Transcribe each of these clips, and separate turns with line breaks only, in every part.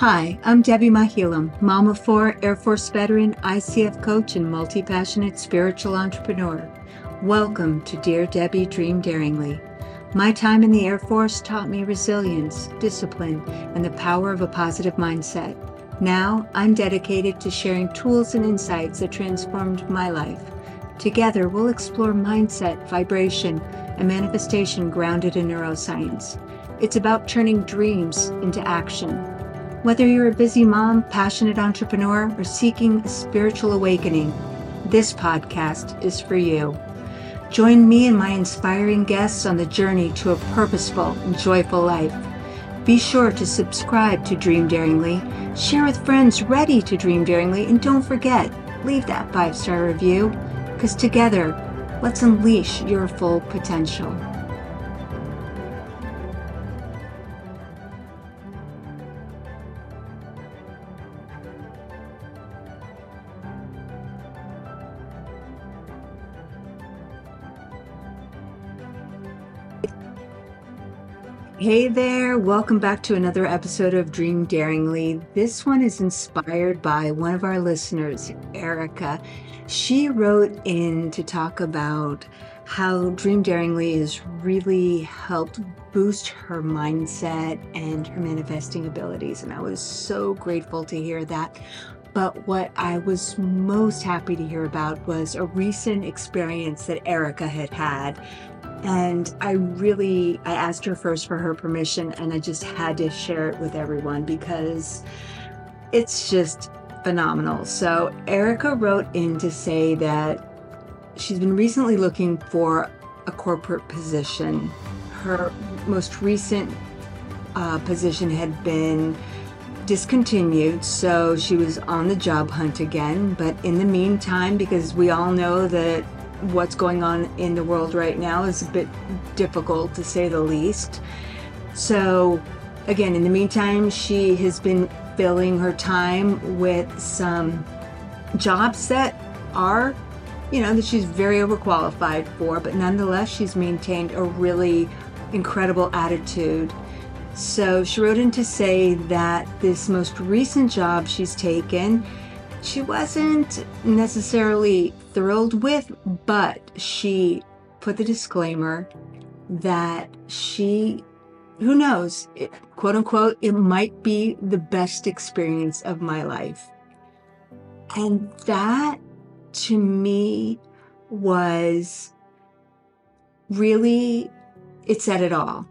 Hi, I'm Debbie Mahilam, mom of four, Air Force veteran, ICF coach, and multi passionate spiritual entrepreneur. Welcome to Dear Debbie Dream Daringly. My time in the Air Force taught me resilience, discipline, and the power of a positive mindset. Now I'm dedicated to sharing tools and insights that transformed my life. Together, we'll explore mindset, vibration, and manifestation grounded in neuroscience. It's about turning dreams into action whether you're a busy mom, passionate entrepreneur, or seeking a spiritual awakening, this podcast is for you. Join me and my inspiring guests on the journey to a purposeful and joyful life. Be sure to subscribe to Dream Daringly, share with friends ready to dream daringly, and don't forget, leave that five star review, because together, let's unleash your full potential. Hey there, welcome back to another episode of Dream Daringly. This one is inspired by one of our listeners, Erica. She wrote in to talk about how Dream Daringly has really helped boost her mindset and her manifesting abilities. And I was so grateful to hear that. But what I was most happy to hear about was a recent experience that Erica had had and I really I asked her first for her permission and I just had to share it with everyone because it's just phenomenal. So Erica wrote in to say that she's been recently looking for a corporate position. Her most recent uh, position had been discontinued, so she was on the job hunt again. But in the meantime, because we all know that what's going on in the world right now is a bit difficult to say the least. So, again, in the meantime, she has been filling her time with some jobs that are, you know, that she's very overqualified for, but nonetheless, she's maintained a really incredible attitude. So, she wrote in to say that this most recent job she's taken she wasn't necessarily thrilled with, but she put the disclaimer that she, who knows, it, quote unquote, it might be the best experience of my life. And that to me was really, it said it all.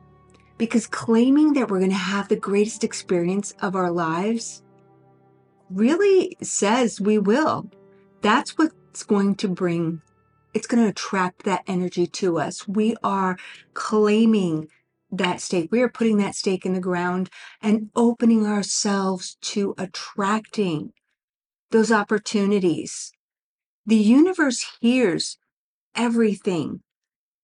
Because claiming that we're going to have the greatest experience of our lives really says we will. That's what's going to bring, it's going to attract that energy to us. We are claiming that stake. We are putting that stake in the ground and opening ourselves to attracting those opportunities. The universe hears everything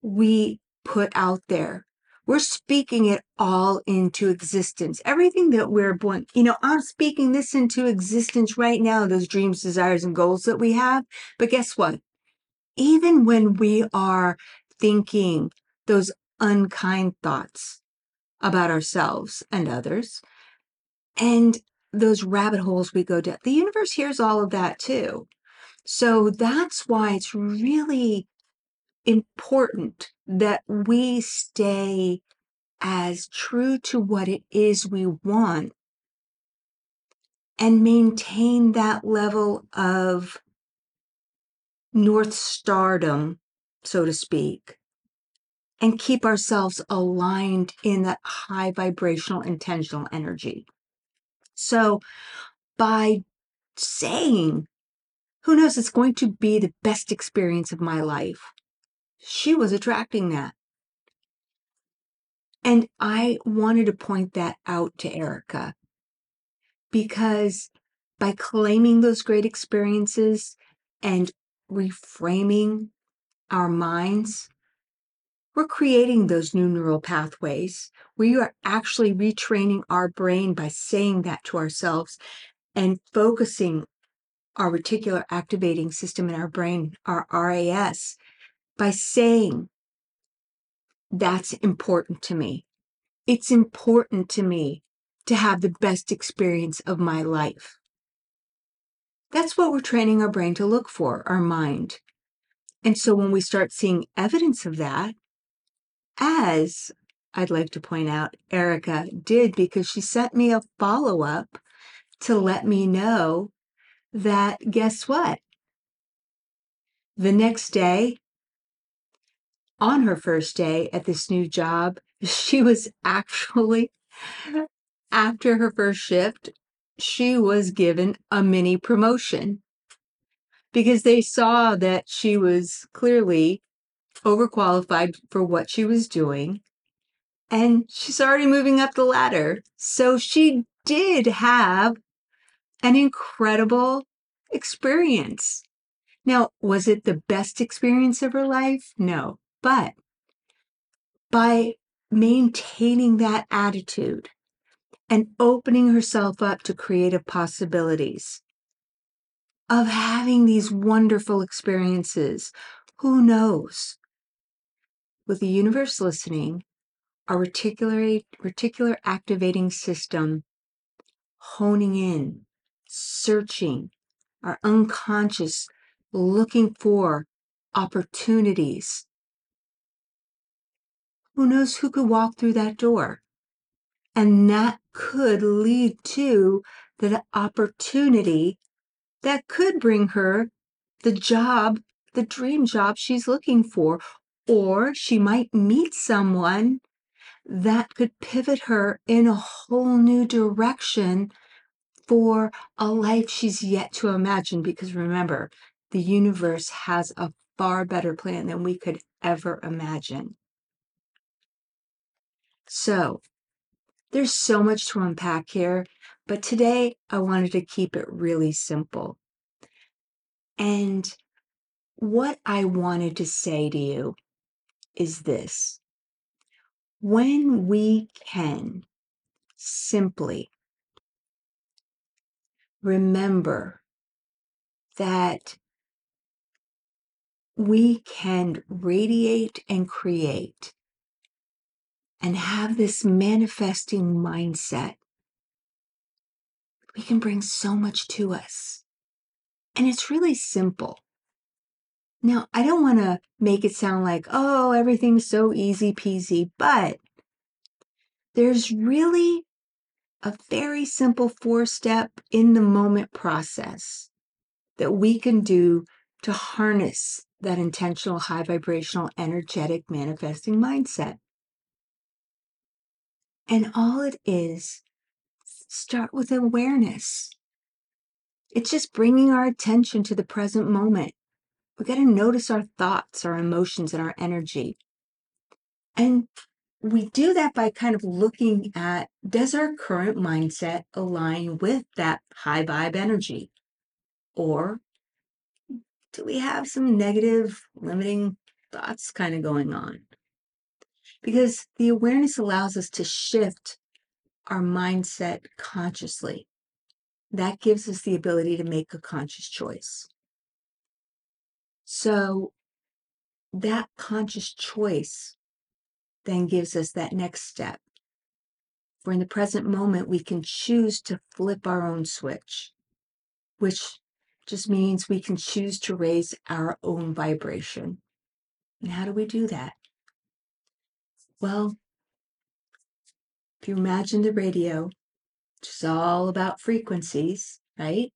we put out there. We're speaking it all into existence. Everything that we're born, you know, I'm speaking this into existence right now, those dreams, desires, and goals that we have. But guess what? Even when we are thinking those unkind thoughts about ourselves and others, and those rabbit holes we go down, the universe hears all of that too. So that's why it's really important that we stay as true to what it is we want and maintain that level of North Stardom, so to speak, and keep ourselves aligned in that high vibrational intentional energy. So, by saying, who knows, it's going to be the best experience of my life she was attracting that. And I wanted to point that out to Erica because by claiming those great experiences and reframing our minds, we're creating those new neural pathways. We are actually retraining our brain by saying that to ourselves and focusing our reticular activating system in our brain, our RAS, by saying, That's important to me. It's important to me to have the best experience of my life. That's what we're training our brain to look for, our mind. And so when we start seeing evidence of that, as I'd like to point out, Erica did because she sent me a follow up to let me know that guess what? The next day, on her first day at this new job, she was actually, after her first shift, she was given a mini promotion because they saw that she was clearly overqualified for what she was doing. And she's already moving up the ladder. So she did have an incredible experience. Now, was it the best experience of her life? No. But by maintaining that attitude and opening herself up to creative possibilities of having these wonderful experiences, who knows? With the universe listening, our reticular, reticular activating system honing in, searching, our unconscious looking for opportunities. Who knows who could walk through that door? And that could lead to the opportunity that could bring her the job, the dream job she's looking for. Or she might meet someone that could pivot her in a whole new direction for a life she's yet to imagine. Because remember, the universe has a far better plan than we could ever imagine. So, there's so much to unpack here, but today I wanted to keep it really simple. And what I wanted to say to you is this when we can simply remember that we can radiate and create and have this manifesting mindset, we can bring so much to us. And it's really simple. Now, I don't want to make it sound like, oh, everything's so easy peasy, but there's really a very simple four step in the moment process that we can do to harness that intentional, high vibrational, energetic manifesting mindset. And all it is, start with awareness. It's just bringing our attention to the present moment. We got to notice our thoughts, our emotions, and our energy. And we do that by kind of looking at does our current mindset align with that high vibe energy? Or do we have some negative, limiting thoughts kind of going on? Because the awareness allows us to shift our mindset consciously. That gives us the ability to make a conscious choice. So, that conscious choice then gives us that next step. For in the present moment, we can choose to flip our own switch, which just means we can choose to raise our own vibration. And how do we do that? Well, if you imagine the radio, is all about frequencies, right?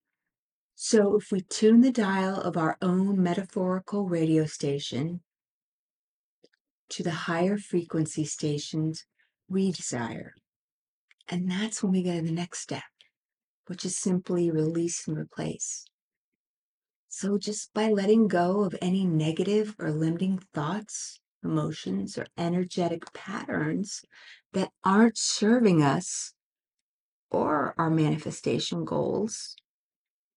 So if we tune the dial of our own metaphorical radio station to the higher frequency stations we desire, and that's when we go to the next step, which is simply release and replace. So, just by letting go of any negative or limiting thoughts, emotions, or energetic patterns that aren't serving us or our manifestation goals,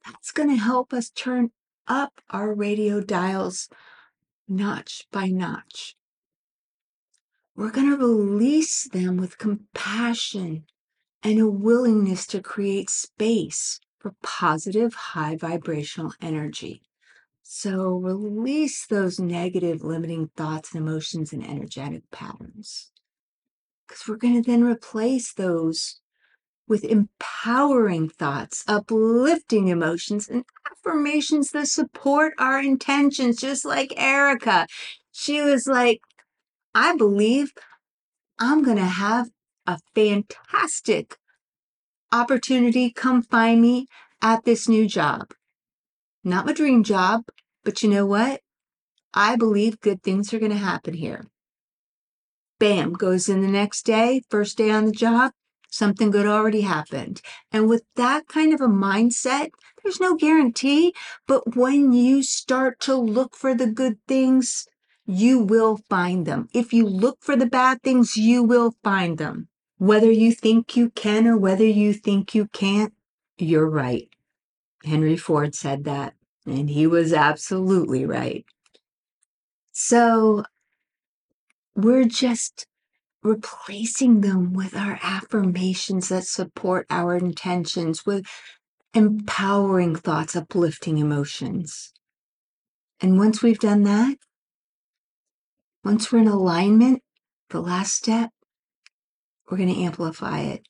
that's going to help us turn up our radio dials notch by notch. We're going to release them with compassion and a willingness to create space for positive, high vibrational energy. So release those negative, limiting thoughts and emotions and energetic patterns. Because we're going to then replace those with empowering thoughts, uplifting emotions, and affirmations that support our intentions, just like Erica. She was like, I believe I'm going to have a fantastic opportunity come find me at this new job. Not my dream job, but you know what? I believe good things are going to happen here. Bam, goes in the next day, first day on the job, something good already happened. And with that kind of a mindset, there's no guarantee, but when you start to look for the good things, you will find them. If you look for the bad things, you will find them. Whether you think you can or whether you think you can't, you're right. Henry Ford said that, and he was absolutely right. So we're just replacing them with our affirmations that support our intentions, with empowering thoughts, uplifting emotions. And once we've done that, once we're in alignment, the last step, we're going to amplify it.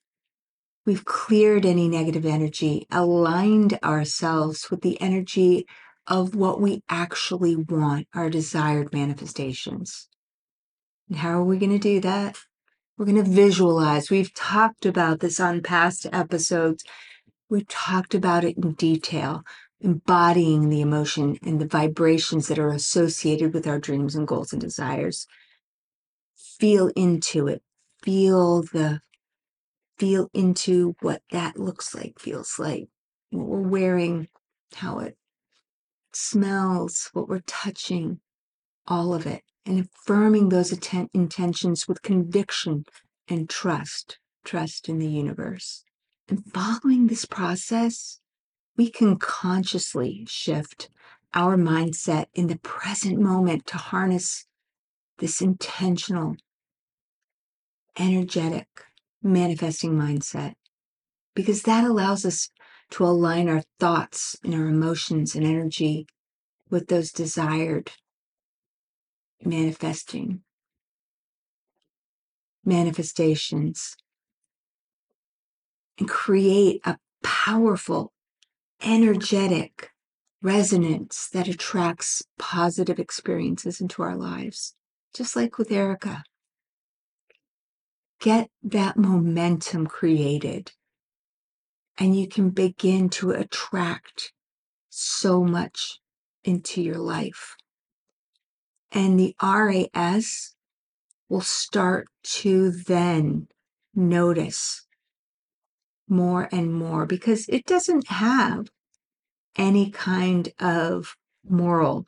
We've cleared any negative energy, aligned ourselves with the energy of what we actually want, our desired manifestations. And how are we going to do that? We're going to visualize. We've talked about this on past episodes. We've talked about it in detail, embodying the emotion and the vibrations that are associated with our dreams and goals and desires. Feel into it. Feel the feel into what that looks like, feels like, what we're wearing, how it smells, what we're touching, all of it, and affirming those atten- intentions with conviction and trust, trust in the universe. And following this process, we can consciously shift our mindset in the present moment to harness this intentional, energetic, manifesting mindset because that allows us to align our thoughts and our emotions and energy with those desired manifesting manifestations and create a powerful, energetic resonance that attracts positive experiences into our lives, just like with Erica. Get that momentum created and you can begin to attract so much into your life. And the RAS will start to then notice more and more because it doesn't have any kind of moral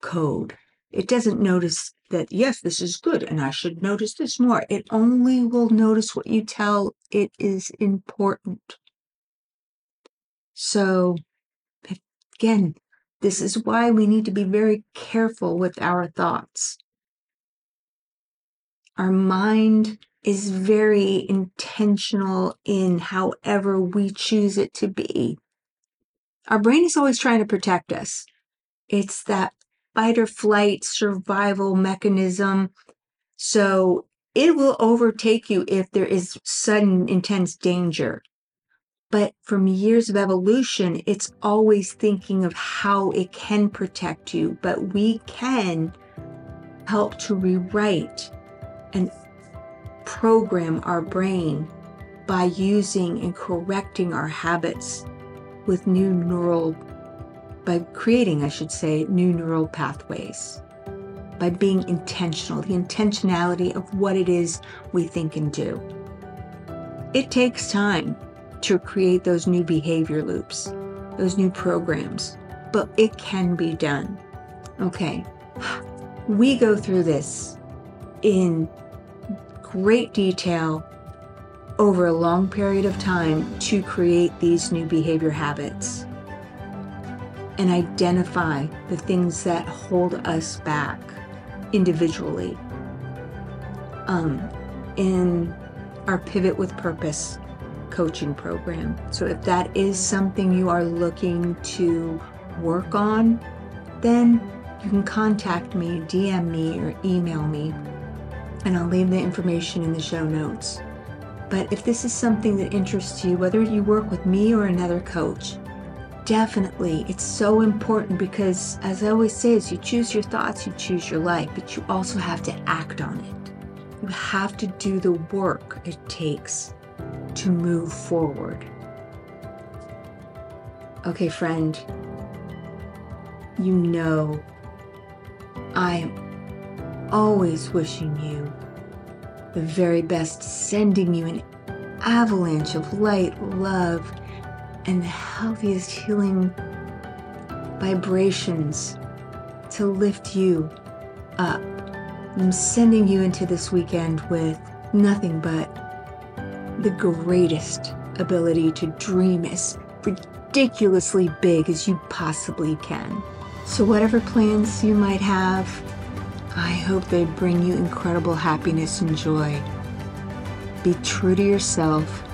code. It doesn't notice that, yes, this is good and I should notice this more. It only will notice what you tell it is important. So, again, this is why we need to be very careful with our thoughts. Our mind is very intentional in however we choose it to be. Our brain is always trying to protect us. It's that fight or flight survival mechanism. So it will overtake you if there is sudden intense danger. But from years of evolution, it's always thinking of how it can protect you. But we can help to rewrite and program our brain by using and correcting our habits with new neural by creating, I should say, new neural pathways, by being intentional, the intentionality of what it is we think and do. It takes time to create those new behavior loops, those new programs, but it can be done. Okay, we go through this in great detail over a long period of time to create these new behavior habits and identify the things that hold us back individually. Um, in our Pivot with Purpose coaching program. So, if that is something you are looking to work on, then you can contact me, DM me, or email me, and I'll leave the information in the show notes. But if this is something that interests you, whether you work with me or another coach, definitely it's so important because, as I always say, as you choose your thoughts, you choose your life, but you also have to act on it. You have to do the work it takes to move forward. Okay, friend, you know I am always wishing you the very best, sending you an avalanche of light, love, and the healthiest healing vibrations to lift you up. I'm sending you into this weekend with nothing but the greatest ability to dream as ridiculously big as you possibly can. So, whatever plans you might have, I hope they bring you incredible happiness and joy. Be true to yourself,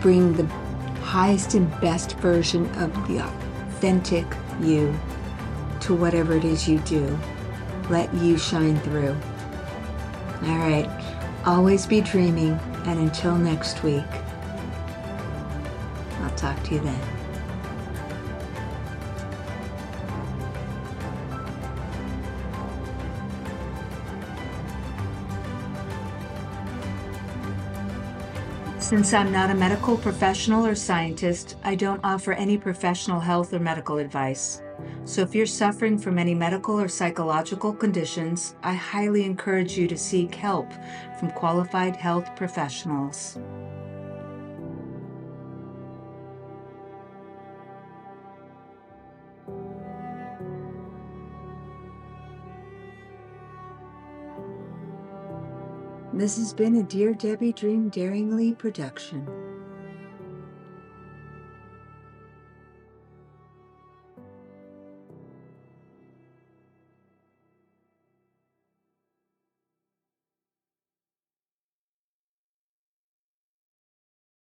bring the highest and best version of the authentic you to whatever it is you do. Let you shine through. All right, always be dreaming, and until next week, I'll talk to you then. Since I'm not a medical professional or scientist, I don't offer any professional health or medical advice. So if you're suffering from any medical or psychological conditions, I highly encourage you to seek help from qualified health professionals. This has been a Dear Debbie Dream Daringly production.